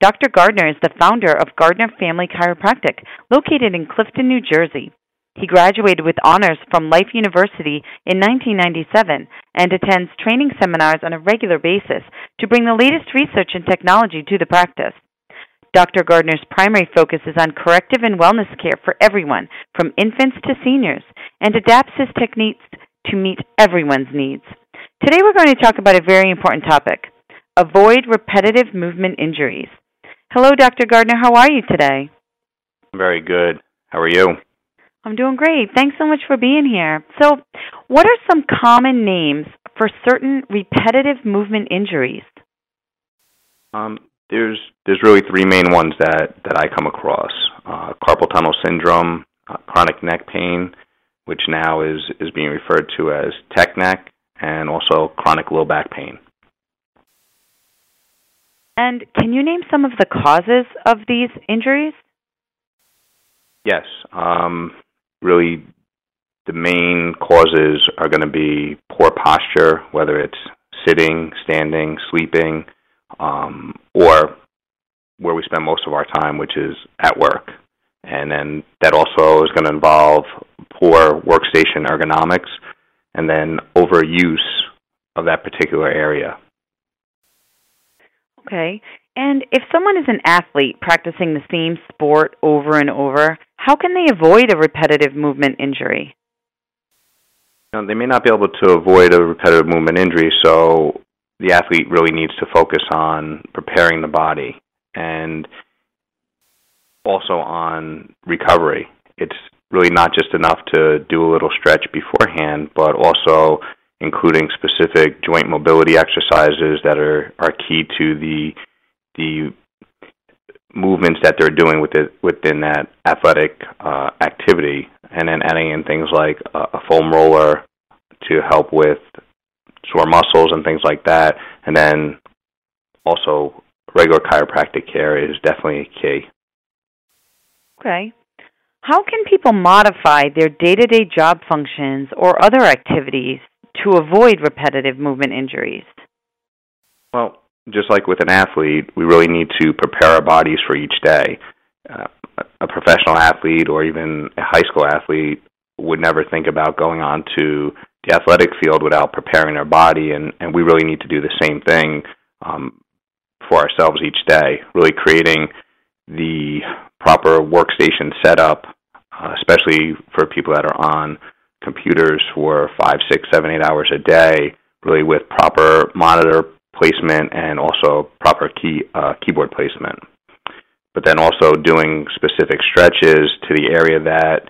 Dr. Gardner is the founder of Gardner Family Chiropractic, located in Clifton, New Jersey. He graduated with honors from Life University in 1997 and attends training seminars on a regular basis to bring the latest research and technology to the practice. Dr. Gardner's primary focus is on corrective and wellness care for everyone, from infants to seniors, and adapts his techniques to meet everyone's needs. Today we're going to talk about a very important topic avoid repetitive movement injuries. Hello, Dr. Gardner. How are you today? Very good. How are you? I'm doing great. Thanks so much for being here. So, what are some common names for certain repetitive movement injuries? Um, there's there's really three main ones that that I come across: uh, carpal tunnel syndrome, uh, chronic neck pain, which now is is being referred to as tech neck, and also chronic low back pain. And can you name some of the causes of these injuries? Yes. Um, really, the main causes are going to be poor posture, whether it's sitting, standing, sleeping, um, or where we spend most of our time, which is at work. And then that also is going to involve poor workstation ergonomics and then overuse of that particular area. Okay. And if someone is an athlete practicing the same sport over and over, how can they avoid a repetitive movement injury? They may not be able to avoid a repetitive movement injury, so the athlete really needs to focus on preparing the body and also on recovery. It's really not just enough to do a little stretch beforehand, but also including specific joint mobility exercises that are, are key to the the movements that they're doing with it, within that athletic uh, activity, and then adding in things like a, a foam roller to help with sore muscles and things like that, and then also regular chiropractic care is definitely key. Okay. How can people modify their day to day job functions or other activities to avoid repetitive movement injuries? Well, just like with an athlete, we really need to prepare our bodies for each day. Uh, a professional athlete or even a high school athlete would never think about going on to the athletic field without preparing their body, and, and we really need to do the same thing um, for ourselves each day, really creating the proper workstation setup, uh, especially for people that are on computers for five, six, seven, eight hours a day, really with proper monitor placement and also proper key uh, keyboard placement. But then also doing specific stretches to the area that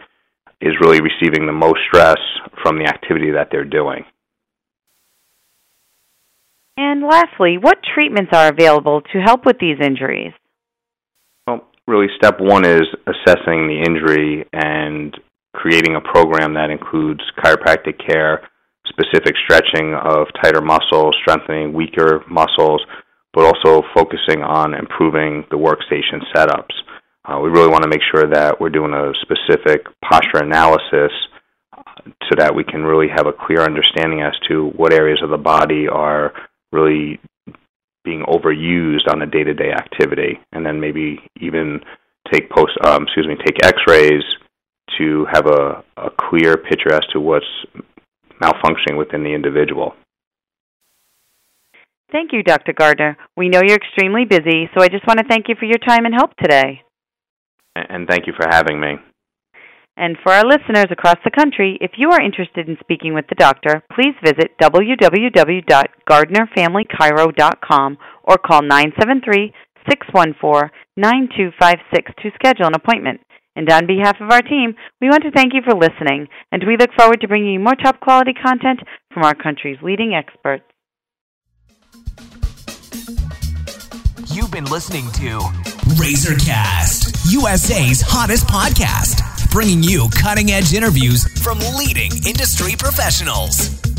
is really receiving the most stress from the activity that they're doing. And lastly, what treatments are available to help with these injuries? Well, really, step one is assessing the injury and creating a program that includes chiropractic care, specific stretching of tighter muscles, strengthening weaker muscles, but also focusing on improving the workstation setups. Uh, we really want to make sure that we're doing a specific posture analysis uh, so that we can really have a clear understanding as to what areas of the body are really being overused on a day-to-day activity, and then maybe even take post, um, excuse me, take X-rays to have a, a clear picture as to what's malfunctioning within the individual. Thank you, Dr. Gardner. We know you're extremely busy, so I just want to thank you for your time and help today. And thank you for having me. And for our listeners across the country, if you are interested in speaking with the doctor, please visit www.gardnerfamilychiro.com or call 973 614 9256 to schedule an appointment. And on behalf of our team, we want to thank you for listening, and we look forward to bringing you more top quality content from our country's leading experts. You've been listening to Razorcast, USA's hottest podcast, bringing you cutting edge interviews from leading industry professionals.